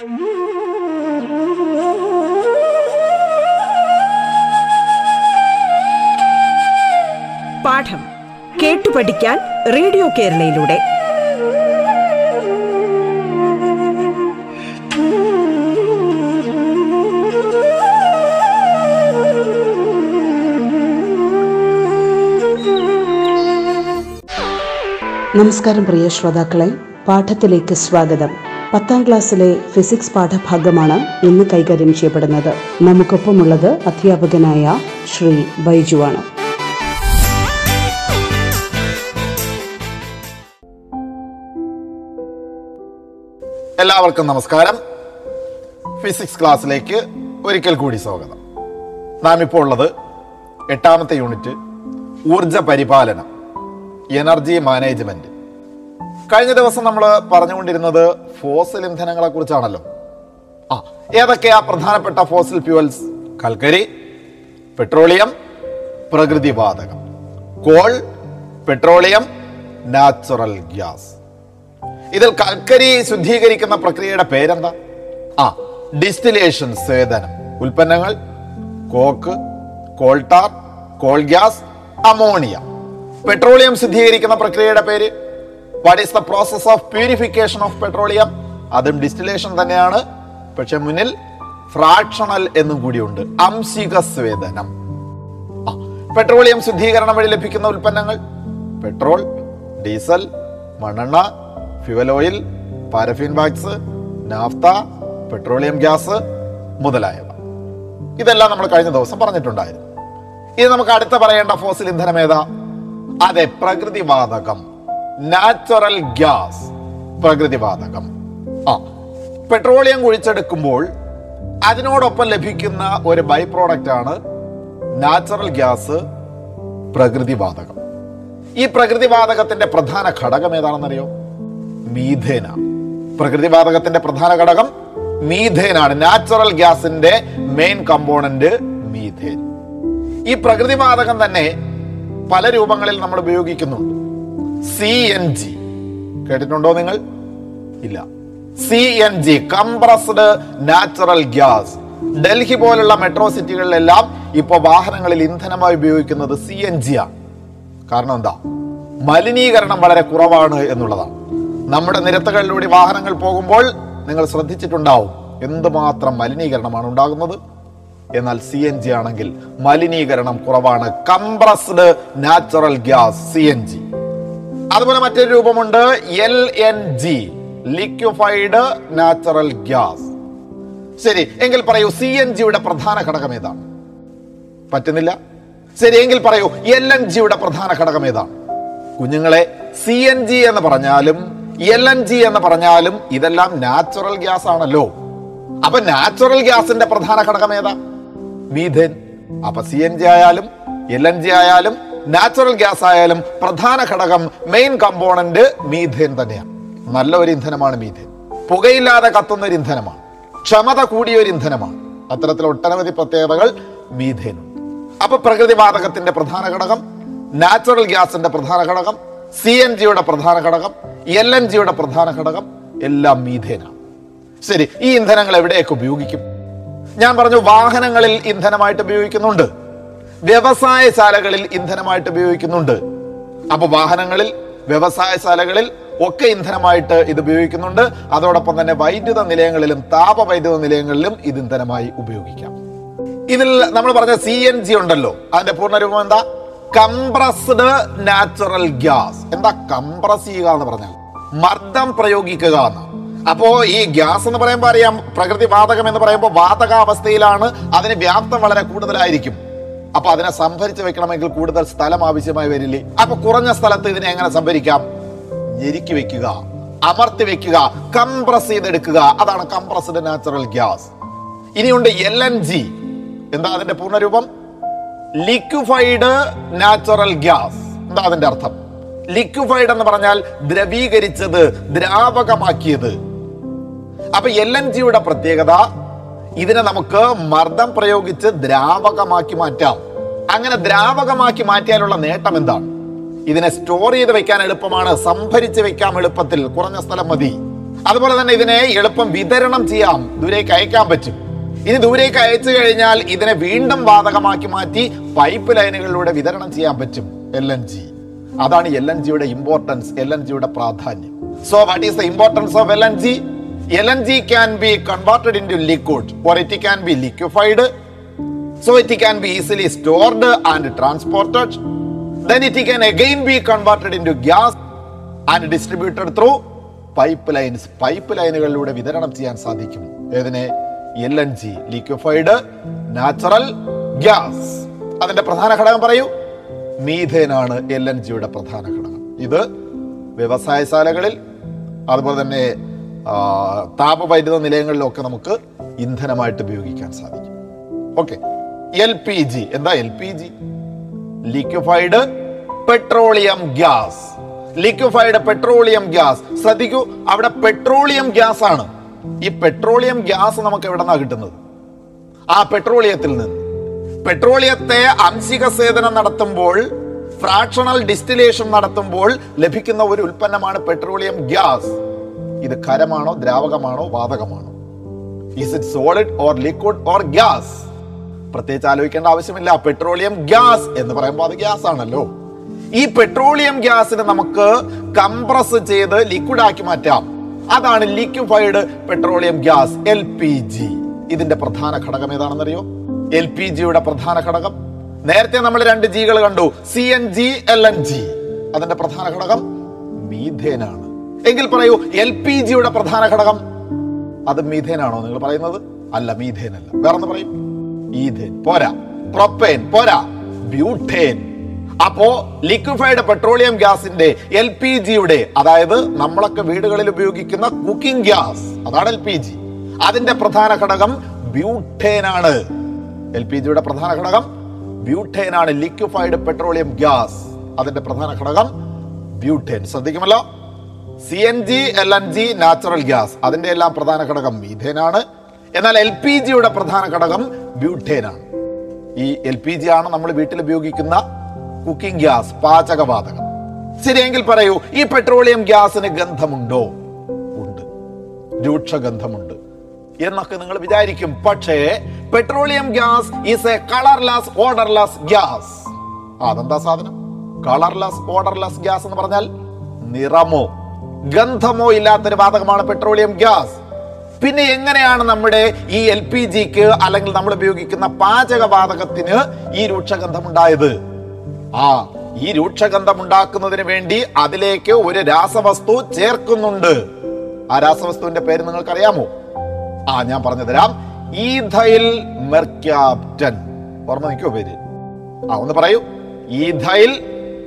പാഠം കേട്ടു പഠിക്കാൻ റേഡിയോ കേരളയിലൂടെ. നമസ്കാരം പ്രിയ ശ്രോതാക്കളെ പാഠത്തിലേക്ക് സ്വാഗതം. പത്താം ക്ലാസ്സിലെ ഫിസിക്സ് പാഠഭാഗമാണ് ഇന്ന് കൈകാര്യം ചെയ്യപ്പെടുന്നത്. നമുക്കൊപ്പമുള്ളത് അധ്യാപകനായ ശ്രീ ബൈജുവാണ്. എല്ലാവർക്കും നമസ്കാരം. ഫിസിക്സ് ക്ലാസ്സിലേക്ക് ഒരിക്കൽ കൂടി സ്വാഗതം. നാം ഇപ്പോൾ ഉള്ളത് എട്ടാമത്തെ യൂണിറ്റ് ഊർജ പരിപാലനം എനർജി മാനേജ്മെന്റ് കഴിഞ്ഞ ദിവസം നമ്മൾ പറഞ്ഞുകൊണ്ടിരുന്നത് ഫോസിൽ ഇന്ധനങ്ങളെ കുറിച്ചാണല്ലോ ആ ഏതൊക്കെയാ പ്രധാനപ്പെട്ട ഫോസിൽ ഫ്യൂവൽസ്? കൽക്കരി പെട്രോളിയം പ്രകൃതിവാതകം കോൾ പെട്രോളിയം നാച്ചുറൽ ഗ്യാസ്. ഇതിൽ കൽക്കരി ശുദ്ധീകരിക്കുന്ന പ്രക്രിയയുടെ പേരെന്താ? ആ ഡിസ്റ്റിലേഷൻ സേതനം. ഉൽപ്പന്നങ്ങൾ coke coal tar coal gas ammonia. Petroleum ശുദ്ധീകരിക്കുന്ന പ്രക്രിയയുടെ പേര്? What is the process of purification of petroleum അതും ഡിസ്റ്റിലേഷൻ തന്നെയാണ്. പക്ഷെ മുന്നിൽ ഫ്രാക്ഷണൽ എന്നും കൂടിയുണ്ട്. അംശിക സ്വേദനം. പെട്രോളിയം ശുദ്ധീകരണം വഴി ലഭിക്കുന്ന ഉൽപ്പന്നങ്ങൾ. പെട്രോൾ ഡീസൽ മണ്ണെണ്ണ fuel oil paraffin wax naphtha petroleum gas മുതലായവ. ഇതെല്ലാം നമ്മൾ കഴിഞ്ഞ ദിവസം പറഞ്ഞിട്ടുണ്ടായിരുന്നു. ഇത് നമുക്ക് അടുത്ത പറയേണ്ട ഫോസിൽ ഇന്ധനം ഏതാ? അതെ പ്രകൃതിവാതകം. Natural gas പ്രകൃതിവാതകം. ആ. പെട്രോളിയം കുഴിച്ചെടുക്കുമ്പോൾ അതിനോടൊപ്പം ലഭിക്കുന്ന ഒരു ബൈ ആണ് നാച്ചുറൽ ഗ്യാസ് പ്രകൃതിവാതകം. ഈ പ്രകൃതിവാതകത്തിന്റെ പ്രധാന ഘടകം ഏതാണെന്നറിയോ? മീഥേന പ്രകൃതിവാതകത്തിന്റെ പ്രധാന ഘടകം മീഥേനാണ്. നാച്ചുറൽ ഗ്യാസിന്റെ മെയിൻ കമ്പോണന്റ് മീഥേൻ. ഈ പ്രകൃതിവാതകം തന്നെ പല രൂപങ്ങളിൽ നമ്മൾ ഉപയോഗിക്കുന്നുണ്ട്. C N G. കേട്ടിട്ടുണ്ടോ നിങ്ങൾ? ഇല്ല. C N G compressed natural gas Delhi പോലുള്ള മെട്രോ സിറ്റികളിലെല്ലാം ഇപ്പോൾ വാഹനങ്ങളിൽ ഇന്ധനമായി ഉപയോഗിക്കുന്നത് സി എൻ ജി ആണ് കാരണം എന്താ? മലിനീകരണം വളരെ കുറവാണ് എന്നുള്ളതാണ്. നമ്മുടെ നിരത്തുകളിലൂടെ വാഹനങ്ങൾ പോകുമ്പോൾ നിങ്ങൾ ശ്രദ്ധിച്ചിട്ടുണ്ടാവും എന്തുമാത്രം മലിനീകരണമാണ് ഉണ്ടാകുന്നത്. എന്നാൽ സി എൻ ജി ആണെങ്കിൽ മലിനീകരണം കുറവാണ്. Compressed natural gas C N G. അതുപോലെ മറ്റൊരു രൂപമുണ്ട് L N G liquefied natural gas ശരി എങ്കിൽ പറയൂ സി എൻ ജിയുടെ പ്രധാന ഘടകം ഏതാണ്? പറ്റുന്നില്ല. ശരി എങ്കിൽ പറയൂ എൽ എൻ ജിയുടെ പ്രധാന ഘടകം ഏതാണ്? കുഞ്ഞുങ്ങളെ സി എൻ ജി എന്ന് പറഞ്ഞാലും എൽ എൻ ജി എന്ന് പറഞ്ഞാലും ഇതെല്ലാം നാച്ചുറൽ ഗ്യാസ് ആണല്ലോ. അപ്പൊ നാച്ചുറൽ ഗ്യാസിന്റെ പ്രധാന ഘടകം ഏതാ? മീഥേൻ. അപ്പൊ സി എൻ ജി ആയാലും എൽ എൻ ജി ആയാലും നാച്ചുറൽ ഗ്യാസ് ആയാലും പ്രധാന ഘടകം മെയിൻ കമ്പോണന്റ് മീഥേൻ തന്നെയാണ്. നല്ല ഒരു ഇന്ധനമാണ് മീഥേൻ. പുകയില്ലാതെ കത്തുന്ന ഒരു ഇന്ധനമാണ്. ക്ഷമത കൂടിയ ഒരു ഇന്ധനമാണ്. അത്തരത്തിൽ ഒട്ടനവധി പ്രത്യേകതകൾ മീഥേനുണ്ട്. അപ്പൊ പ്രകൃതിവാതകത്തിന്റെ പ്രധാന ഘടകം നാച്ചുറൽ ഗ്യാസിന്റെ പ്രധാന ഘടകം സി എൻ ജിയുടെ പ്രധാന ഘടകം എൽ എൻ ജിയുടെ പ്രധാന ഘടകം എല്ലാം മീഥേനാണ്. ശരി ഈ ഇന്ധനങ്ങൾ എവിടെയൊക്കെ ഉപയോഗിക്കും? ഞാൻ പറഞ്ഞു വാഹനങ്ങളിൽ ഇന്ധനമായിട്ട് ഉപയോഗിക്കുന്നുണ്ട്. വ്യവസായശാലകളിൽ ഇന്ധനമായിട്ട് ഉപയോഗിക്കുന്നുണ്ട്. അപ്പൊ വാഹനങ്ങളിൽ വ്യവസായശാലകളിൽ ഒക്കെ ഇന്ധനമായിട്ട് ഇത് ഉപയോഗിക്കുന്നുണ്ട്. അതോടൊപ്പം തന്നെ വൈദ്യുത നിലയങ്ങളിലും താപ വൈദ്യുത നിലയങ്ങളിലും ഇത് ഇന്ധനമായി ഉപയോഗിക്കാം. ഇതിൽ നമ്മൾ പറഞ്ഞ സി എൻ ജി ഉണ്ടല്ലോ. അതിന്റെ പൂർണരൂപം എന്താ? Compressed natural gas. എന്താ കംപ്രസ് ചെയ്യുക എന്ന് പറഞ്ഞാൽ? മർദ്ദം പ്രയോഗിക്കുക എന്ന്. അപ്പോ ഈ ഗ്യാസ് എന്ന് പറയുമ്പോൾ അറിയാം പ്രകൃതി വാതകം എന്ന് പറയുമ്പോൾ വാതകാവസ്ഥയിലാണ് അതിന് വ്യാപ്തം വളരെ കൂടുതലായിരിക്കും. അപ്പൊ അതിനെ സംഭരിച്ച് വെക്കണമെങ്കിൽ കൂടുതൽ സ്ഥലം ആവശ്യമായി വരില്ലേ? അപ്പൊ കുറഞ്ഞ സ്ഥലത്ത് ഇതിനെ എങ്ങനെ സംഭരിക്കാം? ഞെരുക്കി വെക്കുക അമർത്തി വെക്കുക കംപ്രസ് ചെയ്തെടുക്കുക. അതാണ് കംപ്രസ്ഡ് നാച്ചുറൽ ഗ്യാസ് ഇനിയുണ്ട് എൽ എൻ ജി എന്താ അതിന്റെ പൂർണരൂപം? ലിക്വിഫൈഡ് നാച്ചുറൽ ഗ്യാസ് എന്താ അതിന്റെ അർത്ഥം? ലിക്വിഫൈഡ് എന്ന് പറഞ്ഞാൽ ദ്രവീകരിച്ചത് ദ്രാവകമാക്കിയത്. അപ്പൊ എൽ എൻ ജിയുടെ പ്രത്യേകത ഇതിനെ നമുക്ക് മർദ്ദം പ്രയോഗിച്ച് ദ്രാവകമാക്കി മാറ്റാം. അങ്ങനെ ദ്രാവകമാക്കി മാറ്റിയാലുള്ള നേട്ടം എന്താണ്? ഇതിനെ സ്റ്റോർ ചെയ്ത് വെക്കാൻ എളുപ്പമാണ് സംഭരിച്ച് വെക്കാം എളുപ്പത്തിൽ കുറഞ്ഞ സ്ഥലം മതി. അതുപോലെ തന്നെ ഇതിനെ എളുപ്പം വിതരണം ചെയ്യാം ദൂരേക്ക് അയക്കാൻ പറ്റും. ഇനി ദൂരേക്ക് അയച്ചു കഴിഞ്ഞാൽ ഇതിനെ വീണ്ടും വാതകമാക്കി മാറ്റി പൈപ്പ് ലൈനുകളിലൂടെ വിതരണം ചെയ്യാൻ പറ്റും എൽ എൻ ജി അതാണ് എൽ എൻ ജിയുടെ ഇമ്പോർട്ടൻസ് എൽ എൻ ജിയുടെ പ്രാധാന്യം. So what is the importance of L N G can be converted into liquid or it can be liquefied so it can be easily stored and transported. Then it can again be converted into gas and distributed through pipe lines pipe ലൈനുകളിലൂടെ വിതരണം ചെയ്യാൻ സാധിക്കും. ഏതിനെ? L N G liquefied natural gas അതിന്റെ പ്രധാന ഘടകം പറയൂ. മീഥേനാണ് L N ജിയുടെ പ്രധാന ഘടകം. ഇത് വ്യവസായശാലകളിൽ അതുപോലെ തന്നെ താപവൈദ്യുത നിലയങ്ങളിലൊക്കെ നമുക്ക് ഇന്ധനമായിട്ട് ഉപയോഗിക്കാൻ സാധിക്കും. ഓക്കെ. L P G. എന്താ L P G? Liquefied petroleum gas liquefied petroleum gas ശ്രദ്ധിക്കൂ അവിടെ പെട്രോളിയം ഗ്യാസ് ആണ്. ഈ പെട്രോളിയം ഗ്യാസ് നമുക്ക് എവിടെ നിന്നാണ് കിട്ടുന്നത്? ആ പെട്രോളിയത്തിൽ നിന്ന്. പെട്രോളിയത്തെ അംശിക സേവനം നടത്തുമ്പോൾ ഫ്രാക്ഷണൽ ഡിസ്റ്റിലേഷൻ നടത്തുമ്പോൾ ലഭിക്കുന്ന ഒരു ഉൽപ്പന്നമാണ് പെട്രോളിയം ഗ്യാസ് ഇത് ഖരമാണോ ദ്രാവകമാണോ വാതകമാണോ? Is it solid or liquid or gas പ്രത്യേകിച്ച് ആലോചിക്കേണ്ട ആവശ്യമില്ല. പെട്രോളിയം ഗ്യാസ് എന്ന് പറയുമ്പോൾ അത് ഗ്യാസ് ആണല്ലോ. ഈ പെട്രോളിയം ഗ്യാസിനെ നമുക്ക് കംപ്രസ് ചെയ്ത് ലിക്വിഡ് ആക്കി മാറ്റാം. അതാണ് liquefied petroleum gas L P G ഇതിന്റെ പ്രധാന ഘടകം ഏതാണെന്നറിയോ? എൽ പി ജിയുടെ പ്രധാന ഘടകം. നേരത്തെ നമ്മൾ രണ്ട് ജികൾ കണ്ടു. C N G L N G അതിന്റെ പ്രധാന ഘടകം മീഥേനാണ്. എങ്കിൽ പറയൂ എൽ പി ജിയുടെ പ്രധാന ഘടകം അത് മീഥേനാണോ നിങ്ങൾ പറയുന്നത്? അല്ല മീഥേൻ അല്ല വേറെന്ന് പറയും? ഈഥേൻ. പോരാ. പ്രൊപ്പേൻ. പോരാ. ബ്യൂട്ടേൻ. അപ്പോ ലിക്വിഫൈഡ് പെട്രോളിയം ഗ്യാസിന്റെ എൽ പി ജിയുടെ അതായത് നമ്മളൊക്കെ വീടുകളിൽ ഉപയോഗിക്കുന്ന കുക്കിംഗ് ഗ്യാസ് അതാണ് എൽ പി ജി. അതിന്റെ പ്രധാന ഘടകം ബ്യൂട്ടേൻ ആണ് എൽ പി ജിയുടെ പ്രധാന ഘടകം ബ്യൂട്ടേൻ ആണ് ലിക്വിഫൈഡ് പെട്രോളിയം ഗ്യാസ്. അതിന്റെ പ്രധാന ഘടകം butane. ശ്രദ്ധിക്കുമല്ലോ? C N G L N G natural gas അതിന്റെ എല്ലാം പ്രധാന ഘടകം മീഥേനാണ്. എന്നാൽ എൽ പി ജിയുടെ പ്രധാന ഘടകം ബ്യൂട്ടേനാണ്. ഈ എൽ പി ജി ആണ് നമ്മൾ വീട്ടിൽ ഉപയോഗിക്കുന്ന കുക്കിംഗ് ഗ്യാസ് പാചകവാതകം. ശരിയെങ്കിൽ പറയൂ ഈ പെട്രോളിയം ഗ്യാസിന് ഗന്ധമുണ്ടോ? ഉണ്ട്. രൂക്ഷ ഗന്ധമുണ്ട്. എന്നൊക്കെ നിങ്ങൾ വിചാരിക്കും. പക്ഷേ petroleum gas is a colourless odourless gas അതെന്താ സാധനം? കളർലെസ് ഓർഡർലെസ് ഗ്യാസ് എന്ന് പറഞ്ഞാൽ നിറമോ? ഗന്ധമോ ഇല്ലാത്തൊരു വാതകമാണ് പെട്രോളിയം ഗ്യാസ്. പിന്നെ എങ്ങനെയാണ് നമ്മുടെ ഈ എൽ പി ജിക്ക് അല്ലെങ്കിൽ നമ്മൾ ഉപയോഗിക്കുന്ന പാചകവാതകത്തിന് ഈ രൂക്ഷഗന്ധം ഉണ്ടായത് ആ ഈ രൂക്ഷഗന്ധം ഉണ്ടാക്കുന്നതിന് വേണ്ടി അതിലേക്ക് ഒരു രാസവസ്തു ചേർക്കുന്നുണ്ട്. ആ രാസവസ്തുവിന്റെ പേര് നിങ്ങൾക്കറിയാമോ? ആ ഞാൻ പറഞ്ഞു തരാം. Ethyl mercaptan. ഓർമ്മ നിൽക്കോ പേര്. ആ ഒന്ന് പറയൂ. Ethyl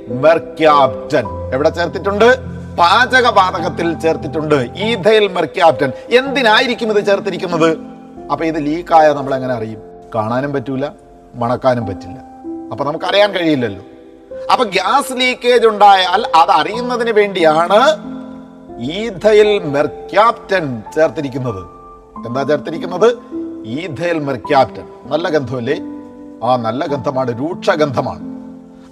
mercaptan. എവിടെ ചേർത്തിട്ടുണ്ട്? പാചകവാതകത്തിൽ ചേർത്തിട്ടുണ്ട്. Ethyl mercaptan. എന്തിനായിരിക്കും ഇത് ചേർത്തിരിക്കുന്നത്? അപ്പൊ ഇത് ലീക്കായ നമ്മൾ എങ്ങനെ അറിയും? കാണാനും പറ്റൂല മണക്കാനും പറ്റില്ല. അപ്പൊ നമുക്ക് അറിയാൻ കഴിയില്ലല്ലോ. അപ്പൊ ഗ്യാസ് ലീക്കേജ് ഉണ്ടായാൽ അത് അറിയുന്നതിന് വേണ്ടിയാണ് ഈഥയിൽ മെർക്യാപ്റ്റൻ ചേർത്തിരിക്കുന്നത്. എന്താ ചേർത്തിരിക്കുന്നത്? Ethyl mercaptan. നല്ല ഗന്ധമല്ലേ? ആ നല്ല ഗന്ധമാണ് രൂക്ഷഗന്ധമാണ്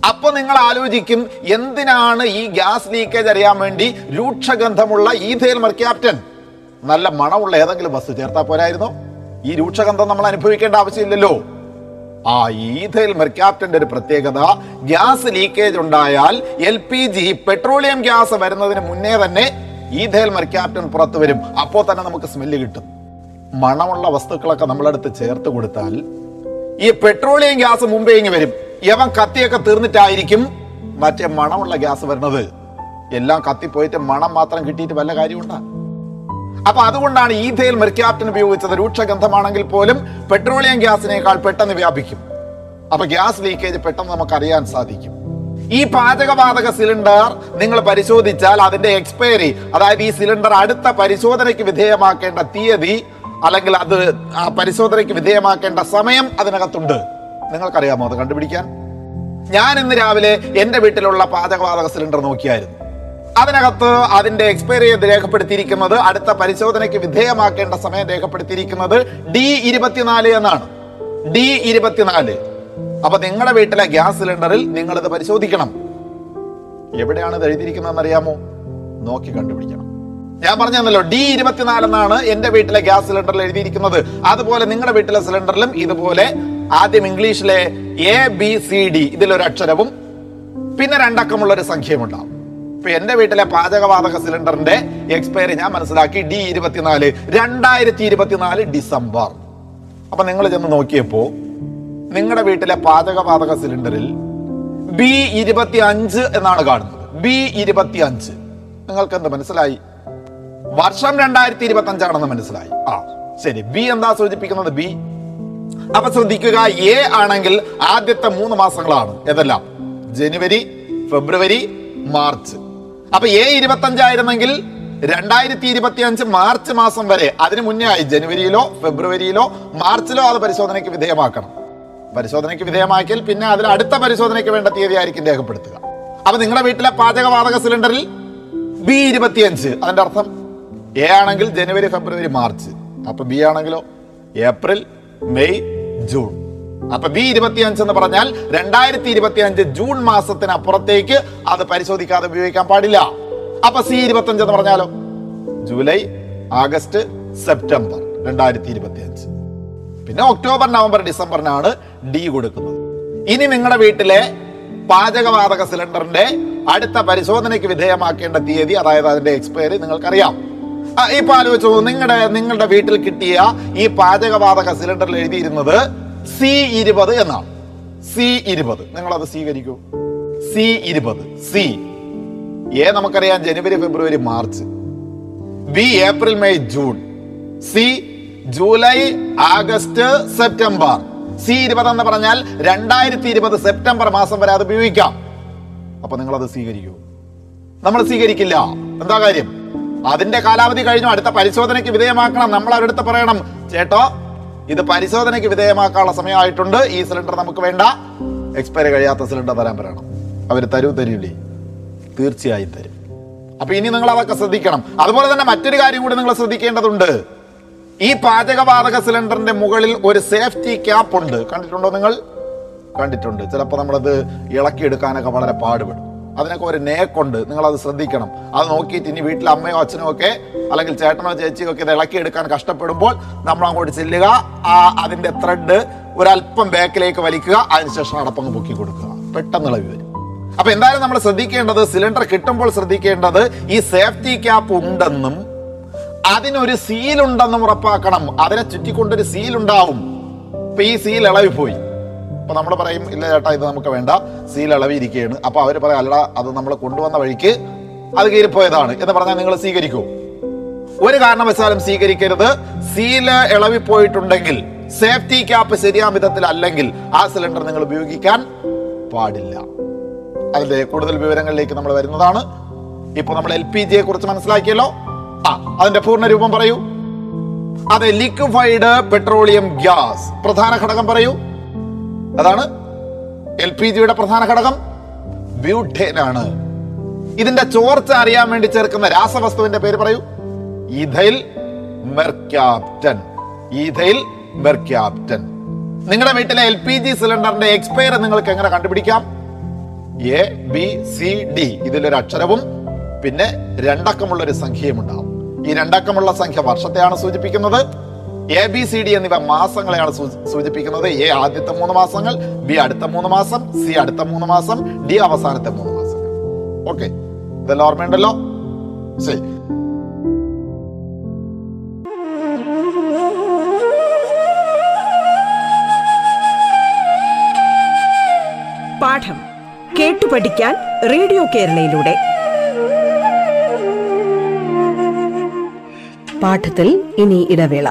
അപ്പൊ നിങ്ങൾ ആലോചിക്കും എന്തിനാണ് ഈ ഗ്യാസ് ലീക്കേജ് അറിയാൻ വേണ്ടി രൂക്ഷഗന്ധമുള്ള ഈഥൈൽ മെർക്യാപ്റ്റൻ നല്ല മണമുള്ള ഏതെങ്കിലും വസ്തു ചേർത്താ പോരായിരുന്നോ? ഈ രൂക്ഷഗന്ധം നമ്മൾ അനുഭവിക്കേണ്ട ആവശ്യമില്ലല്ലോ. ആ ഈഥൈൽ മെർക്യാപ്റ്റന്റെ ഒരു പ്രത്യേകത ഗ്യാസ് ലീക്കേജ് ഉണ്ടായാൽ L P G petroleum gas വരുന്നതിന് മുന്നേ തന്നെ ഈഥൈൽ മെർക്യാപ്റ്റൻ പുറത്തു വരും. അപ്പോൾ തന്നെ നമുക്ക് സ്മെല്ല് കിട്ടും. മണമുള്ള വസ്തുക്കളൊക്കെ നമ്മളടുത്ത് ചേർത്ത് കൊടുത്താൽ ഈ പെട്രോളിയം ഗ്യാസ് മുമ്പേ ഇങ്ങ് വരും. യവൻ കത്തിയൊക്കെ തീർന്നിട്ടായിരിക്കും മറ്റേ മണമുള്ള ഗ്യാസ് വരുന്നത്. എല്ലാം കത്തിപ്പോയിട്ട് മണം മാത്രം കിട്ടിയിട്ട് വല്ല കാര്യമുണ്ടാ? അപ്പൊ അതുകൊണ്ടാണ് ഈഥയിൽ മെർക്യാപ്റ്റൻ ഉപയോഗിച്ചത്. രൂക്ഷഗന്ധമാണെങ്കിൽ പോലും പെട്രോളിയം ഗ്യാസിനേക്കാൾ പെട്ടെന്ന് വ്യാപിക്കും. അപ്പൊ ഗ്യാസ് ലീക്കേജ് പെട്ടെന്ന് നമുക്ക് അറിയാൻ സാധിക്കും. ഈ പാചകവാതക സിലിണ്ടർ നിങ്ങൾ പരിശോധിച്ചാൽ അതിന്റെ എക്സ്പയറി അതായത് ഈ സിലിണ്ടർ അടുത്ത പരിശോധനയ്ക്ക് വിധേയമാക്കേണ്ട തീയതി അല്ലെങ്കിൽ അത് പരിശോധനയ്ക്ക് വിധേയമാക്കേണ്ട സമയം അതിനകത്തുണ്ട്. നിങ്ങൾക്കറിയാമോ അത് കണ്ടുപിടിക്കാൻ? ഞാൻ ഇന്ന് രാവിലെ എന്റെ വീട്ടിലുള്ള പാചകവാതക സിലിണ്ടർ നോക്കിയായിരുന്നു. അതിനകത്ത് അതിന്റെ എക്സ്പയറി രേഖപ്പെടുത്തിയിരിക്കുന്നത് അടുത്ത പരിശോധനയ്ക്ക് വിധേയമാക്കേണ്ട സമയം രേഖപ്പെടുത്തിയിരിക്കുന്നത് ഡി ഇരുപത്തിനാല് എന്നാണ്. ഡി ഇരുപത്തിനാല്. അപ്പൊ നിങ്ങളുടെ വീട്ടിലെ ഗ്യാസ് സിലിണ്ടറിൽ നിങ്ങൾ ഇത് പരിശോധിക്കണം. എവിടെയാണ് ഇത് എഴുതിയിരിക്കുന്നതെന്ന് അറിയാമോ നോക്കി കണ്ടുപിടിക്കണം. ഞാൻ പറഞ്ഞല്ലോ ഡി ഇരുപത്തിനാല് എന്നാണ് എന്റെ വീട്ടിലെ ഗ്യാസ് സിലിണ്ടറിൽ എഴുതിയിരിക്കുന്നത്. അതുപോലെ നിങ്ങളുടെ വീട്ടിലെ സിലിണ്ടറിലും ഇതുപോലെ ആദ്യം ഇംഗ്ലീഷിലെ എ ബി സി ഡി ഇതിലൊരു അക്ഷരവും പിന്നെ രണ്ടക്കമുള്ള ഒരു സംഖ്യയും ഉണ്ടാവും ഇപ്പൊ എന്റെ വീട്ടിലെ പാചകവാതക സിലിണ്ടറിന്റെ എക്സ്പയറി ഞാൻ മനസ്സിലാക്കി ഡി ഇരുപത്തിനാല് രണ്ടായിരത്തി ഇരുപത്തിനാല് ഡിസംബർ. അപ്പൊ നിങ്ങൾ ചെന്ന് നോക്കിയപ്പോ നിങ്ങളുടെ വീട്ടിലെ പാചകവാതക സിലിണ്ടറിൽ ബി ഇരുപത്തി അഞ്ച് എന്നാണ് കാണുന്നത്. ബി ഇരുപത്തി അഞ്ച് നിങ്ങൾക്ക് എന്ത് മനസ്സിലായി? വർഷം രണ്ടായിരത്തി ഇരുപത്തി അഞ്ചാണെന്ന് മനസ്സിലായി. ആ ശരി. ബി എന്താ സൂചിപ്പിക്കുന്നത്? ബി അപ്പൊ ശ്രദ്ധിക്കുക എ ആണെങ്കിൽ ആദ്യത്തെ മൂന്ന് മാസങ്ങളാണ് ഏതെല്ലാം ജനുവരി ഫെബ്രുവരി മാർച്ച്. അപ്പൊ എ ഇരുപത്തി അഞ്ചായിരുന്നെങ്കിൽ രണ്ടായിരത്തി ഇരുപത്തി അഞ്ച് മാർച്ച് മാസം വരെ അതിന് മുന്നേ ആയി ജനുവരിയിലോ ഫെബ്രുവരിയിലോ മാർച്ചിലോ അത് പരിശോധനയ്ക്ക് വിധേയമാക്കണം. പരിശോധനയ്ക്ക് വിധേയമാക്കിയാൽ പിന്നെ അതിൽ അടുത്ത പരിശോധനയ്ക്ക് വേണ്ട തീയതി ആയിരിക്കും രേഖപ്പെടുത്തുക അപ്പൊ നിങ്ങളുടെ വീട്ടിലെ പാചകവാതക സിലിണ്ടറിൽ ബി ഇരുപത്തിയഞ്ച് അതിന്റെ അർത്ഥം എ ആണെങ്കിൽ ജനുവരി ഫെബ്രുവരി മാർച്ച്. അപ്പൊ ബി ആണെങ്കിലോ? April May June. അപ്പൊ ബി ഇരുപത്തിയഞ്ച് എന്ന് പറഞ്ഞാൽ രണ്ടായിരത്തി ഇരുപത്തി അഞ്ച് ജൂൺ മാസത്തിനപ്പുറത്തേക്ക് അത് പരിശോധിക്കാതെ ഉപയോഗിക്കാൻ പാടില്ല. അപ്പൊ സി ഇരുപത്തിയഞ്ച് എന്ന് പറഞ്ഞാലോ? ജൂലൈ ആഗസ്റ്റ് സെപ്റ്റംബർ രണ്ടായിരത്തി ഇരുപത്തി അഞ്ച് പിന്നെ ഒക്ടോബർ നവംബർ ഡിസംബറിനാണ് ഡി കൊടുക്കുന്നത്. ഇനി നിങ്ങളുടെ വീട്ടിലെ പാചകവാതക സിലിണ്ടറിന്റെ അടുത്ത പരിശോധനയ്ക്ക് വിധേയമാക്കേണ്ട തീയതി അതായത് അതിന്റെ എക്സ്പയറി നിങ്ങൾക്കറിയാം. ഇപ്പൊ ആലോചിച്ചു നിങ്ങളുടെ നിങ്ങളുടെ വീട്ടിൽ കിട്ടിയ ഈ പാചകവാതക സിലിണ്ടറിൽ എഴുതിയിരുന്നത് സി ഇരുപത് എന്നാണ്. സി ഇരുപത്. നിങ്ങൾ അത് സ്വീകരിക്കൂ. സി ഇരുപത്. സി. എ നമുക്കറിയാം ജനുവരി ഫെബ്രുവരി March. B April May June. C July August September. C ഇരുപത് എന്ന് പറഞ്ഞാൽ രണ്ടായിരത്തി ഇരുപത് സെപ്റ്റംബർ മാസം വരെ അത് ഉപയോഗിക്കാം. അപ്പൊ നിങ്ങൾ അത് സ്വീകരിക്കൂ. നമ്മൾ സ്വീകരിക്കില്ല. എന്താ കാര്യം? അതിന്റെ കാലാവധി കഴിഞ്ഞു അടുത്ത പരിശോധനയ്ക്ക് വിധേയമാക്കണം നമ്മൾ അവരടുത്ത് പറയണം. ചേട്ടോ ഇത് പരിശോധനയ്ക്ക് വിധേയമാക്കാനുള്ള സമയമായിട്ടുണ്ട്. ഈ സിലിണ്ടർ നമുക്ക് വേണ്ട. എക്സ്പയറി കഴിയാത്ത സിലിണ്ടർ തരാൻ പറയണം. അവർ തരൂ തരൂലേ. തീർച്ചയായും തരും. അപ്പൊ ഇനി നിങ്ങൾ അതൊക്കെ ശ്രദ്ധിക്കണം. അതുപോലെ തന്നെ മറ്റൊരു കാര്യം കൂടി നിങ്ങൾ ശ്രദ്ധിക്കേണ്ടതുണ്ട്. ഈ പാചകവാതക സിലിണ്ടറിന്റെ മുകളിൽ ഒരു സേഫ്റ്റി ക്യാപ്പ് ഉണ്ട്. കണ്ടിട്ടുണ്ടോ നിങ്ങൾ? കണ്ടിട്ടുണ്ട്. ചിലപ്പോൾ നമ്മളത് ഇളക്കിയെടുക്കാനൊക്കെ വളരെ പാടുപെടും. അതിനൊക്കെ ഒരു നേക്കുണ്ട്. നിങ്ങൾ അത് ശ്രദ്ധിക്കണം. അത് നോക്കിയിട്ട് ഇനി വീട്ടിലെ അമ്മയോ അച്ഛനോ ഒക്കെ അല്ലെങ്കിൽ ചേട്ടനോ ചേച്ചിയോ ഒക്കെ ഇത് ഇളക്കിയെടുക്കാൻ കഷ്ടപ്പെടുമ്പോൾ നമ്മൾ അങ്ങോട്ട് ചെല്ലുക. ആ അതിന്റെ ത്രെഡ് ഒരല്പം ബാക്കിലേക്ക് വലിക്കുക. അതിനുശേഷം അടപ്പങ്ങ് പൊക്കി കൊടുക്കുക. പെട്ടെന്ന് ഇളവി വരും അപ്പൊ എന്തായാലും നമ്മൾ ശ്രദ്ധിക്കേണ്ടത് സിലിണ്ടർ കിട്ടുമ്പോൾ ശ്രദ്ധിക്കേണ്ടത് ഈ സേഫ്റ്റി ക്യാപ്പ് ഉണ്ടെന്നും അതിനൊരു സീൽ ഉണ്ടെന്നും ഉറപ്പാക്കണം. അതിനെ ചുറ്റിക്കൊണ്ടൊരു സീൽ ഉണ്ടാവും. ഇപ്പൊ ഈ സീൽ ഇളവിപ്പോയി. അപ്പൊ നമ്മൾ പറയും ഇല്ല ചേട്ടാ ഇത് നമുക്ക് വേണ്ട. സീൽ ഇളവിയിരിക്കുകയാണ് അപ്പൊ അവർ പറയും അല്ല അത് നമ്മൾ കൊണ്ടുവന്ന വഴിക്ക് അത് കീറിപ്പോയതാണ്. എന്ന് പറഞ്ഞാൽ നിങ്ങൾ സ്വീകരിക്കൂ. ഒരു കാരണവശാലും സ്വീകരിക്കരുത്. സീൽ ഇളവിപ്പോയിട്ടുണ്ടെങ്കിൽ സേഫ്റ്റി ക്യാപ്പ് ശരിയാം വിധത്തിൽ അല്ലെങ്കിൽ ആ സിലിണ്ടർ നിങ്ങൾ ഉപയോഗിക്കാൻ പാടില്ല. അതിന്റെ കൂടുതൽ വിവരങ്ങളിലേക്ക് നമ്മൾ വരുന്നതാണ്. ഇപ്പൊ നമ്മൾ എൽ പി ജിയെ കുറിച്ച് മനസ്സിലാക്കിയല്ലോ? ആ അതിന്റെ പൂർണ രൂപം പറയൂ. അതെ ലിക്വിഫൈഡ് പെട്രോളിയം ഗ്യാസ് പ്രധാന ഘടകം പറയൂ. അതാണ് എൽ പി ജിയുടെ പ്രധാന ഘടകം. ബ്യൂട്ടേനാണ്. ഇതിന്റെ ചോർച്ച അറിയാൻ വേണ്ടി ചേർക്കുന്ന രാസവസ്തുവിന്റെ പേര് പറയൂ. Ethyl mercaptan. Ethyl mercaptan. നിങ്ങളുടെ വീട്ടിലെ എൽ പി ജി സിലിണ്ടറിന്റെ എക്സ്പയർ നിങ്ങൾക്ക് എങ്ങനെ കണ്ടുപിടിക്കാം? A B C D. ഇതിലൊരു അക്ഷരവും പിന്നെ രണ്ടക്കമുള്ള ഒരു സംഖ്യയും ഉണ്ടാവും. ഈ രണ്ടക്കമുള്ള സംഖ്യ വർഷത്തെയാണ് സൂചിപ്പിക്കുന്നത്. എ ബി സി ഡി എന്നിവ മാസങ്ങളെയാണ് സൂചിപ്പിക്കുന്നത്. എ ആദ്യത്തെ മൂന്ന് മാസങ്ങൾ ബി അടുത്ത മൂന്ന് മാസം സി അടുത്ത മൂന്ന് മാസം ഡി അവസാനത്തെ മൂന്ന് മാസം. ഓക്കെ ഇതെല്ലാം ഓർമ്മയുണ്ടല്ലോ? ശരി. പാഠം കേട്ടു പഠിക്കാൻ റേഡിയോ കേരളയിലൂടെ. പാഠത്തിൽ ഇനി ഇടവേള.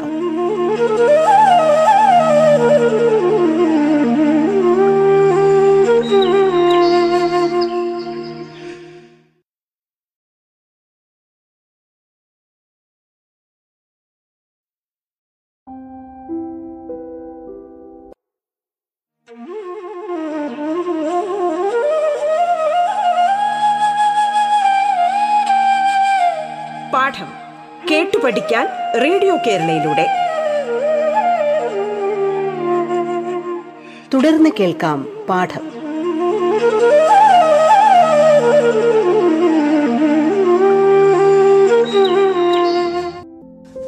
പഠിക്കാൻ റേഡിയോ കേരളയിലൂടെ. തുടർന്ന് കേൾക്കാം പാഠം.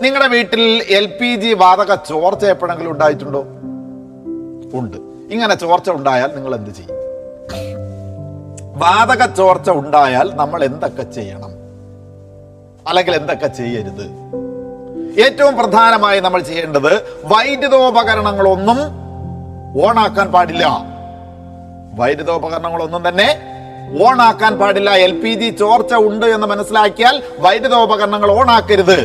നിങ്ങളുടെ വീട്ടിൽ എൽ പി ജി വാതക ചോർച്ച എപ്പോഴെങ്കിലും ഉണ്ടായിട്ടുണ്ടോ? ഉണ്ട്. ഇങ്ങനെ ചോർച്ച ഉണ്ടായാൽ നിങ്ങൾ എന്ത് ചെയ്യും? വാതക ചോർച്ച ഉണ്ടായാൽ നമ്മൾ എന്തൊക്കെ ചെയ്യണം? അല്ലെങ്കിൽ എന്തൊക്കെ ചെയ്യരുത്? ഏറ്റവും പ്രധാനമായി നമ്മൾ ചെയ്യേണ്ടത് വൈദ്യുതോപകരണങ്ങളൊന്നും ഓണാക്കാൻ പാടില്ല. വൈദ്യുതോപകരണങ്ങളൊന്നും തന്നെ ഓണാക്കാൻ പാടില്ല. എൽ പി ജി ചോർച്ച ഉണ്ട് എന്ന് മനസ്സിലാക്കിയാൽ വൈദ്യുതോപകരണങ്ങൾ ഓണാക്കരുത്.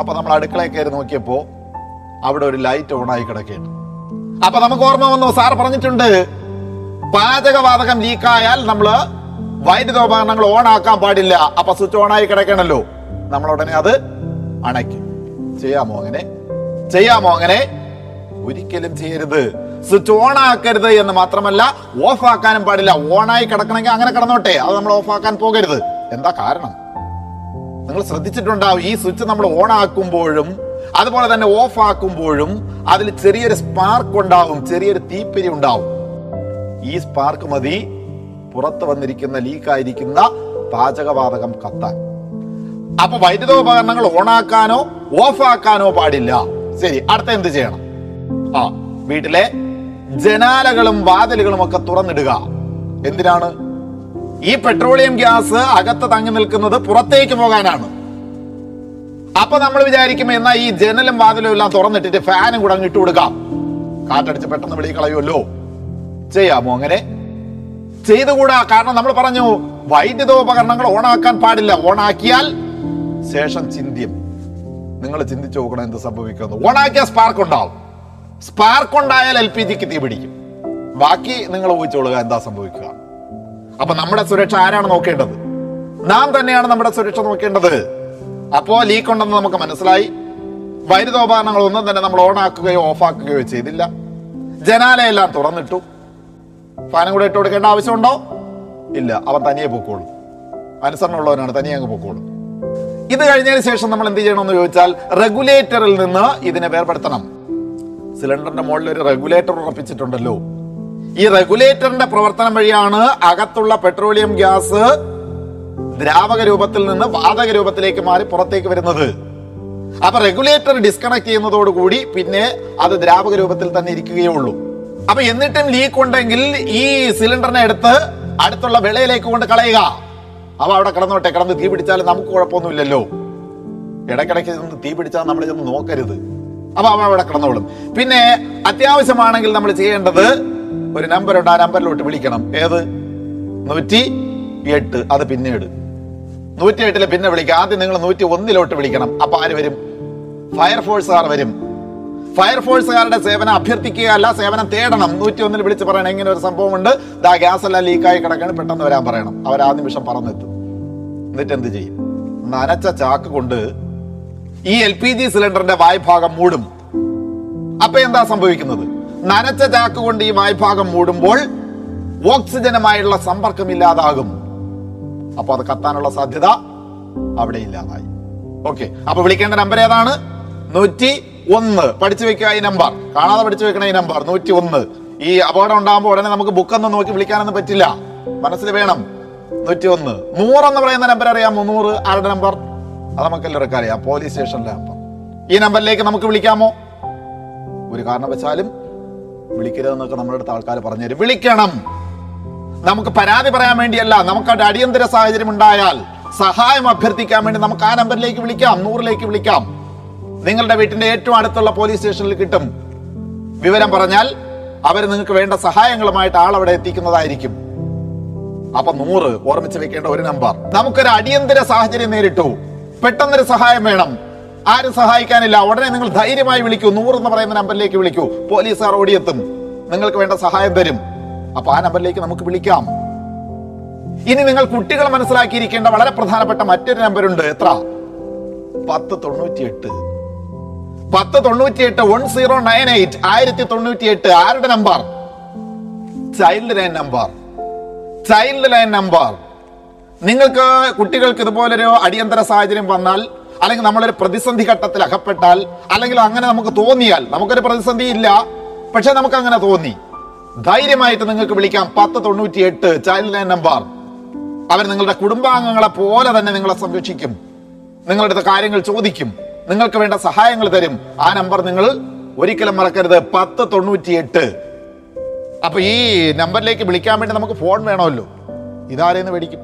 അപ്പൊ നമ്മൾ അടുക്കളയിൽ കയറി നോക്കിയപ്പോ അവിടെ ഒരു ലൈറ്റ് ഓണായി കിടക്കുകയാണ്. അപ്പൊ നമുക്ക് ഓർമ്മ വന്നു സാർ പറഞ്ഞിട്ടുണ്ട് പാചകവാതകം ലീക്കായാൽ നമ്മൾ വൈദ്യുതോപകരണങ്ങൾ ഓണാക്കാൻ പാടില്ല. അപ്പൊ സ്വിച്ച് ഓണായി കിടക്കണല്ലോ. നമ്മൾ ഉടനെ അത് അണയ്ക്കും. ചെയ്യാമോ അങ്ങനെ ചെയ്യാമോ അങ്ങനെ ഒരിക്കലും ചെയ്യരുത്. സ്വിച്ച് ഓൺ ആക്കരുത് എന്ന് മാത്രമല്ല ഓഫ് ആക്കാനും പാടില്ല. ഓണായി കിടക്കണമെങ്കിൽ അങ്ങനെ കിടന്നോട്ടെ. അത് നമ്മൾ ഓഫ് ആക്കാൻ പോകരുത്. എന്താ കാരണം? നിങ്ങൾ ശ്രദ്ധിച്ചിട്ടുണ്ടാവും ഈ സ്വിച്ച് നമ്മൾ ഓൺ ആക്കുമ്പോഴും അതുപോലെ തന്നെ ഓഫ് ആക്കുമ്പോഴും അതിൽ ചെറിയൊരു സ്പാർക്ക് ഉണ്ടാവും ചെറിയൊരു തീപ്പിരി ഉണ്ടാവും. ഈ സ്പാർക്ക് മതി. പുറത്ത് വന്നിരിക്കുന്ന ലീക്കായിരിക്കുന്ന പാചകവാതകം കത്താൻ. അപ്പൊ വൈദ്യുതോപകരണങ്ങൾ ഓണാക്കാനോ ഓഫ് ആക്കാനോ പാടില്ല. ശരി അടുത്ത എന്ത് ചെയ്യണം? ആ വീട്ടിലെ ജനാലകളും വാതിലുകളും ഒക്കെ തുറന്നിടുക. എന്തിനാണ്? ഈ പെട്രോളിയം ഗ്യാസ് അകത്ത് തങ്ങി നിൽക്കുന്നത് പുറത്തേക്ക് പോകാനാണ്. അപ്പൊ നമ്മൾ വിചാരിക്കും എന്നാ ഈ ജനലും വാതിലും എല്ലാം തുറന്നിട്ടിട്ട് ഫാനും കൂടെ അങ്ങ് ഇട്ട് കൊടുക്കാം. കാറ്റടിച്ച് പെട്ടെന്ന് വെളിയിൽ കളയുമല്ലോ. ചെയ്യാമോ അങ്ങനെ? ചെയ്തുകൂടാ. കാരണം നമ്മൾ പറഞ്ഞു വൈദ്യുതോപകരണങ്ങൾ ഓണാക്കാൻ പാടില്ല. ഓണാക്കിയാൽ ശേഷം ചിന്തിയും. നിങ്ങൾ ചിന്തിച്ചു നോക്കണം എന്ത് സംഭവിക്കുന്നു ഓണാക്കിയ സ്പാർക്ക് ഉണ്ടാവും. സ്പാർക്ക് ഉണ്ടായാൽ എൽ പി ജിക്ക് തീ പിടിക്കും. ബാക്കി നിങ്ങൾ ഊഹിച്ചോളുക എന്താ സംഭവിക്കുക. അപ്പൊ നമ്മുടെ സുരക്ഷ ആരാണ് നോക്കേണ്ടത്? നാം തന്നെയാണ് നമ്മുടെ സുരക്ഷ നോക്കേണ്ടത്. അപ്പോ ലീക്ക് ഉണ്ടെന്ന് നമുക്ക് മനസ്സിലായി. വൈദ്യുതോപകരണങ്ങൾ ഒന്നും തന്നെ നമ്മൾ ഓൺ ആക്കുകയോ ഓഫ് ആക്കുകയോ ചെയ്തില്ല. ജനാലയെല്ലാം തുറന്നിട്ടു. ഫാനും കൂടെ ഇട്ട് കൊടുക്കേണ്ട ആവശ്യമുണ്ടോ? ഇല്ല. അവൻ തനിയെ പൊക്കോളൂ. അനുസരണമുള്ളവനാണ് തനിയെ അങ്ങ് പൊക്കോളും. ഇത് കഴിഞ്ഞതിന് ശേഷം നമ്മൾ എന്ത് ചെയ്യണമെന്ന് ചോദിച്ചാൽ റെഗുലേറ്ററിൽ നിന്ന് ഇതിനെ വേർപെടുത്തണം. സിലിണ്ടറിന്റെ മുകളിൽ ഒരു റെഗുലേറ്റർ ഉറപ്പിച്ചിട്ടുണ്ടല്ലോ. ഈ റെഗുലേറ്ററിന്റെ പ്രവർത്തനം വഴിയാണ് അകത്തുള്ള പെട്രോളിയം ഗ്യാസ് ദ്രാവക രൂപത്തിൽ നിന്ന് വാതക രൂപത്തിലേക്ക് മാറി പുറത്തേക്ക് വരുന്നത്. അപ്പൊ റെഗുലേറ്റർ ഡിസ്കണക്ട് ചെയ്യുന്നതോടുകൂടി പിന്നെ അത് ദ്രാവക രൂപത്തിൽ തന്നെ ഇരിക്കുകയേ ഉള്ളൂ. അപ്പൊ എന്നിട്ടും ലീക്ക് ഉണ്ടെങ്കിൽ ഈ സിലിണ്ടറിനെ എടുത്ത് അടുത്തുള്ള വിളയിലേക്ക് കൊണ്ട് കളയുക. അവ അവിടെ കിടന്നോട്ടെ കിടന്ന് തീ പിടിച്ചാലും നമുക്ക് കുഴപ്പമൊന്നുമില്ലല്ലോ. ഇടയ്ക്കിടയ്ക്ക് ചെന്ന് തീ പിടിച്ചാൽ നമ്മൾ ചെന്ന് നോക്കരുത്. അപ്പൊ അവ അവിടെ കിടന്നോളും. പിന്നെ അത്യാവശ്യമാണെങ്കിൽ നമ്മൾ ചെയ്യേണ്ടത് ഒരു നമ്പർ ഉണ്ട് ആ നമ്പറിലോട്ട് വിളിക്കണം. ഏത്? നൂറ്റി എട്ട്. അത് പിന്നീട്. നൂറ്റി എട്ടിൽ പിന്നെ വിളിക്കുക ആദ്യം നിങ്ങൾ നൂറ്റി ഒന്നിലോട്ട് വിളിക്കണം. അപ്പൊ ആര് വരും? ഫയർഫോഴ്സുകാർ വരും. ഫയർഫോഴ്സുകാരുടെ സേവനം അഭ്യർത്ഥിക്കുകയല്ല സേവനം തേടണം. നൂറ്റി ഒന്നിൽ വിളിച്ച് പറയണം ഇങ്ങനെ ഒരു സംഭവമുണ്ട്. ദാ ഗ്യാസ് എല്ലാം ലീക്കായി കിടക്കണം പെട്ടെന്ന് വരാൻ പറയണം. അവർ ആ നിമിഷം പറന്നെത്തും. എന്നിട്ട് എന്ത് ചെയ്യും? നനച്ച ചാക്ക് കൊണ്ട് ഈ എൽ പി ജി സിലിണ്ടറിന്റെ വായ്ഭാഗം മൂടും. അപ്പൊ എന്താ സംഭവിക്കുന്നത്? നനച്ച ചാക്ക് കൊണ്ട് ഈ വായ്ഭാഗം മൂടുമ്പോൾ ഓക്സിജനുമായുള്ള സമ്പർക്കം ഇല്ലാതാകും. അപ്പൊ അത് കത്താനുള്ള സാധ്യത അവിടെ ഇല്ലാതായി. ഓക്കെ. അപ്പൊ വിളിക്കേണ്ട നമ്പർ ഏതാണ്? നൂറ്റി ഒന്ന്. പഠിച്ചു വെക്കുക ഈ നമ്പർ കാണാതെ പഠിച്ചു വെക്കണ ഈ നമ്പർ നൂറ്റി ഒന്ന് ഈ അപകടം ഉണ്ടാകുമ്പോൾ ഉടനെ നമുക്ക് ബുക്കൊന്നും നോക്കി വിളിക്കാനൊന്നും പറ്റില്ല. മനസ്സിൽ വേണം. നൂറ്റി ഒന്ന് നൂറെന്ന് പറയുന്ന നമ്പർ അറിയാമോ? നൂറ്. ആരുടെ നമ്പർ അത് നമുക്ക് എല്ലാവർക്കും അറിയാം പോലീസ് സ്റ്റേഷനിലെ നമ്പർ ഈ നമ്പറിലേക്ക് നമുക്ക് വിളിക്കാമോ? ഒരു കാരണവശാലും വിളിക്കരുതെന്നൊക്കെ നമ്മുടെ അടുത്ത് ആൾക്കാർ പറഞ്ഞു തരും. വിളിക്കണം. നമുക്ക് പരാതി പറയാൻ വേണ്ടിയല്ല. നമുക്ക് അവിടെ അടിയന്തര സാഹചര്യം ഉണ്ടായാൽ സഹായം അഭ്യർത്ഥിക്കാൻ വേണ്ടി നമുക്ക് ആ നമ്പറിലേക്ക് വിളിക്കാം. നൂറിലേക്ക് വിളിക്കാം. നിങ്ങളുടെ വീട്ടിന്റെ ഏറ്റവും അടുത്തുള്ള പോലീസ് സ്റ്റേഷനിൽ കിട്ടും. വിവരം പറഞ്ഞാൽ അവർ നിങ്ങൾക്ക് വേണ്ട സഹായങ്ങളുമായിട്ട് ആളവിടെ എത്തിക്കുന്നതായിരിക്കും. അപ്പൊ നൂറ് ഓർമ്മിച്ച് വെക്കേണ്ട ഒരു നമ്പർ. നമുക്കൊരു അടിയന്തര സാഹചര്യം നേരിട്ടു. പെട്ടെന്നൊരു സഹായം വേണം. ആരും സഹായിക്കാനില്ല. ഉടനെ നിങ്ങൾ ധൈര്യമായി വിളിക്കൂ. നൂറ് എന്ന് പറയുന്ന നമ്പറിലേക്ക് വിളിക്കൂ. പോലീസുകാർ ഓടിയെത്തും. നിങ്ങൾക്ക് വേണ്ട സഹായം തരും. അപ്പൊ ആ നമ്പറിലേക്ക് നമുക്ക് വിളിക്കാം. ഇനി നിങ്ങൾ കുട്ടികൾ മനസ്സിലാക്കിയിരിക്കേണ്ട വളരെ പ്രധാനപ്പെട്ട മറ്റൊരു നമ്പറുണ്ട് എത്ര? പത്ത് തൊണ്ണൂറ്റിയെട്ട്. പത്ത് തൊണ്ണൂറ്റി എട്ട് വൺ സീറോ നയൻ എയ്റ്റ് ആയിരത്തി തൊണ്ണൂറ്റി എട്ട് ആരുടെ number child line number child line number നിങ്ങൾക്ക് കുട്ടികൾക്ക് ഇതുപോലൊരു അടിയന്തര സാഹചര്യം വന്നാൽ അല്ലെങ്കിൽ നമ്മളൊരു പ്രതിസന്ധി ഘട്ടത്തിൽ അകപ്പെട്ടാൽ അല്ലെങ്കിൽ അങ്ങനെ നമുക്ക് തോന്നിയാൽ നമുക്കൊരു പ്രതിസന്ധി ഇല്ല പക്ഷെ നമുക്ക് അങ്ങനെ തോന്നി. ധൈര്യമായിട്ട് നിങ്ങൾക്ക് വിളിക്കാം. പത്ത് തൊണ്ണൂറ്റി എട്ട് ചൈൽഡ് ലൈൻ നമ്പർ അവർ നിങ്ങളുടെ കുടുംബാംഗങ്ങളെ പോലെ തന്നെ നിങ്ങളെ സംരക്ഷിക്കും. നിങ്ങളുടെ കാര്യങ്ങൾ ചോദിക്കും. നിങ്ങൾക്ക് വേണ്ട സഹായങ്ങൾ തരും. ആ നമ്പർ നിങ്ങൾ ഒരിക്കലും മറക്കരുത്. പത്ത് തൊണ്ണൂറ്റി എട്ട് അപ്പൊ ഈ നമ്പറിലേക്ക് വിളിക്കാൻ വേണ്ടി നമുക്ക് ഫോൺ വേണമല്ലോ. ഇതാരെന്ന് മേടിക്കും?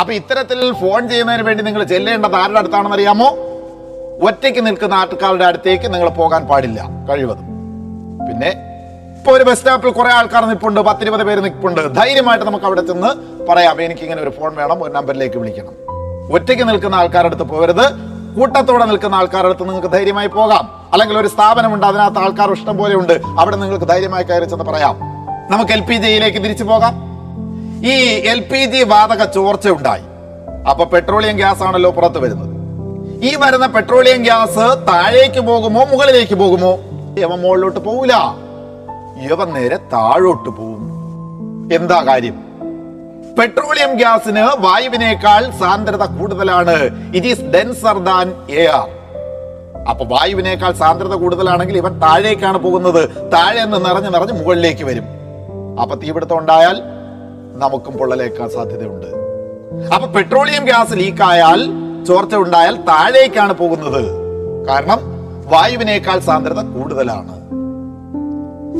അപ്പൊ ഇത്തരത്തിൽ ഫോൺ ചെയ്യുന്നതിന് വേണ്ടി നിങ്ങൾ ചെല്ലേണ്ടത് ആരുടെ അടുത്താണെന്ന് അറിയാമോ? ഒറ്റയ്ക്ക് നിൽക്കുന്ന ആൾക്കാരുടെ അടുത്തേക്ക് നിങ്ങൾ പോകാൻ പാടില്ല. കഴിവതും. പിന്നെ ഇപ്പൊ ഒരു ബസ് സ്റ്റോപ്പിൽ കുറെ ആൾക്കാർ നിൽപ്പുണ്ട് പത്തിരുപത് പേര് നിൽപ്പുണ്ട് ധൈര്യമായിട്ട് നമുക്ക് അവിടെ ചെന്ന് പറയാം. എനിക്ക് ഇങ്ങനെ ഒരു ഫോൺ വേണം. ഒരു നമ്പറിലേക്ക് വിളിക്കണം. ഒറ്റയ്ക്ക് നിൽക്കുന്ന ആൾക്കാരുടെ അടുത്ത് പോകരുത്. കൂട്ടത്തോടെ നിൽക്കുന്ന ആൾക്കാരുടെ അടുത്ത് നിങ്ങൾക്ക് ധൈര്യമായി പോകാം. അല്ലെങ്കിൽ ഒരു സ്ഥാപനമുണ്ട് അതിനകത്ത് ആൾക്കാർ ഇഷ്ടം പോലെ ഉണ്ട്. അവിടെ നിങ്ങൾക്ക് ധൈര്യമായി കയറി ചെന്ന് പറയാം. നമുക്ക് എൽ പി ജിയിലേക്ക് തിരിച്ചു പോകാം. ഈ എൽ പി ജി വാതക ചോർച്ച ഉണ്ടായി അപ്പൊ പെട്രോളിയം ഗ്യാസ് ആണല്ലോ പുറത്ത് വരുന്നത്. ഈ വരുന്ന പെട്രോളിയം ഗ്യാസ് താഴേക്ക് പോകുമോ മുകളിലേക്ക് പോകുമോ? ഇവ മുകളിലോട്ട് പോവില്ല. ഇവ നേരെ താഴോട്ട് പോകും എന്താ കാര്യം? പെട്രോളിയം ഗ്യാസിന് വായുവിനേക്കാൾ സാന്ദ്രത കൂടുതലാണ്. It is denser than air അപ്പൊ വായുവിനേക്കാൾ സാന്ദ്രത കൂടുതലാണെങ്കിൽ ഇവൻ താഴേക്കാണ് പോകുന്നത്. താഴെ നിന്ന് നിറഞ്ഞു നിറഞ്ഞ് മുകളിലേക്ക് വരും. അപ്പൊ തീപിടുത്തം ഉണ്ടായാൽ നമുക്കും പൊള്ളലേക്കാൻ സാധ്യതയുണ്ട്. അപ്പൊ പെട്രോളിയം ഗ്യാസ് ലീക്കായാൽ ചോർച്ച ഉണ്ടായാൽ താഴേക്കാണ് പോകുന്നത്. കാരണം വായുവിനേക്കാൾ സാന്ദ്രത കൂടുതലാണ്.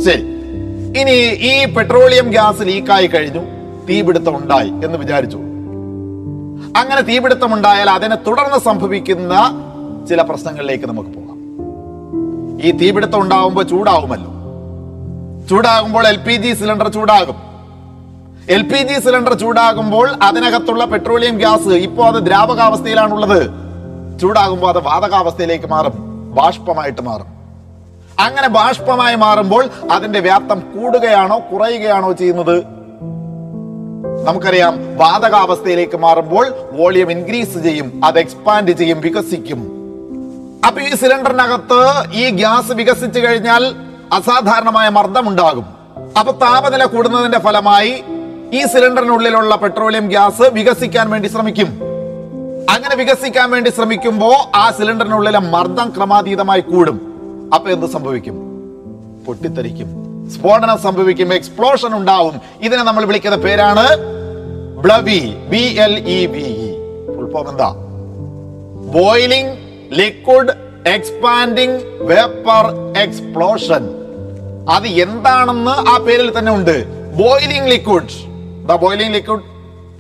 ശരി. ഇനി ഈ പെട്രോളിയം ഗ്യാസ് ലീക്കായി കഴിഞ്ഞു. തീപിടുത്തം ഉണ്ടായി എന്ന് വിചാരിച്ചു. അങ്ങനെ തീപിടുത്തം ഉണ്ടായാൽ അതിനെ തുടർന്ന് സംഭവിക്കുന്ന ചില പ്രശ്നങ്ങളിലേക്ക് നമുക്ക് പോകാം. ഈ തീപിടുത്തം ഉണ്ടാകുമ്പോൾ ചൂടാവുമല്ലോ. ചൂടാകുമ്പോൾ എൽ പി ജി സിലിണ്ടർ ചൂടാകും. എൽ പി ജി സിലിണ്ടർ ചൂടാകുമ്പോൾ അതിനകത്തുള്ള പെട്രോളിയം ഗ്യാസ് ഇപ്പോൾ അത് ദ്രാവകാവസ്ഥയിലാണുള്ളത്. ചൂടാകുമ്പോൾ അത് വാതകാവസ്ഥയിലേക്ക് മാറും ബാഷ്പമായിട്ട് മാറും. അങ്ങനെ ബാഷ്പമായി മാറുമ്പോൾ അതിന്റെ വ്യാപ്തം കൂടുകയാണോ കുറയുകയാണോ ചെയ്യുന്നത്? നമുക്കറിയാം വാതകാവസ്ഥയിലേക്ക് മാറുമ്പോൾ വോളിയം ഇൻക്രീസ് ചെയ്യും അത് എക്സ്പാൻഡ് ചെയ്യും വികസിക്കും. അപ്പൊ ഈ സിലിണ്ടറിനകത്ത് ഈ ഗ്യാസ് വികസിച്ചു കഴിഞ്ഞാൽ അസാധാരണമായ മർദ്ദം ഉണ്ടാകും അപ്പൊ താപനില കൂടുന്നതിന്റെ ഫലമായി ഈ സിലിണ്ടറിനുള്ളിലുള്ള പെട്രോളിയം ഗ്യാസ് വികസിക്കാൻ വേണ്ടി ശ്രമിക്കും. അങ്ങനെ വികസിക്കാൻ വേണ്ടി ശ്രമിക്കുമ്പോൾ ആ സിലിണ്ടറിനുള്ളിലെ മർദ്ദം ക്രമാതീതമായി കൂടും. അപ്പൊ എന്ത് സംഭവിക്കും? പൊട്ടിത്തെറിക്കും. സ്ഫോടനം സംഭവിക്കും എക്സ്പ്ലോഷൻ ഉണ്ടാവും. ഇതിനെ നമ്മൾ വിളിക്കുന്ന പേരാണ് BLEVE B L E V E full എന്താ? Boiling liquid expanding vapour explosion അത് എന്താണെന്ന് ആ പേരിൽ തന്നെ ഉണ്ട്. ബോയിലിംഗ് ലിക്വിഡ് ബോയിലിംഗ് ലിക്വിഡ്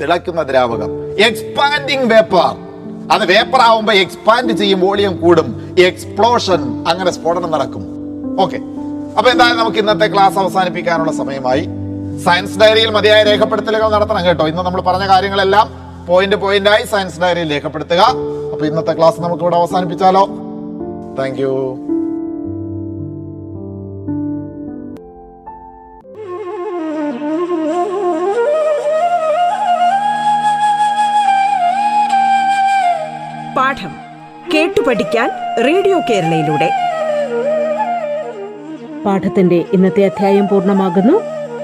തിളക്കുന്ന ദ്രാവകം. എക്സ്പാൻഡിംഗ് വേപ്പർ അത് വേപ്പർ ആവുമ്പോ എക്സ്പാൻഡ് ചെയ്യും വോളിയം കൂടും. എക്സ്പ്ലോഷൻ അങ്ങനെ സ്ഫോടനം നടക്കും. ഓക്കെ അപ്പൊ എന്തായാലും നമുക്ക് ഇന്നത്തെ ക്ലാസ് അവസാനിപ്പിക്കാനുള്ള സമയമായി. സയൻസ് ഡയറിയിൽ മതിയായ രേഖപ്പെടുത്തലുകൾ നടത്തണം കേട്ടോ. ഇന്ന് നമ്മൾ പറഞ്ഞ കാര്യങ്ങളെല്ലാം പോയിന്റ് പോയിന്റ് ആയി സയൻസ് ഡയറിയിൽ രേഖപ്പെടുത്തുക. അപ്പൊ ഇന്നത്തെ ക്ലാസ് നമുക്ക് ഇവിടെ അവസാനിപ്പിച്ചാലോ? താങ്ക് യു പാഠം കേട്ടു പഠിക്കാൻ റേഡിയോ കേരളയിലൂടെ. പാഠത്തിന്റെ ഇന്നത്തെ അധ്യായം പൂർണമാകുന്നു.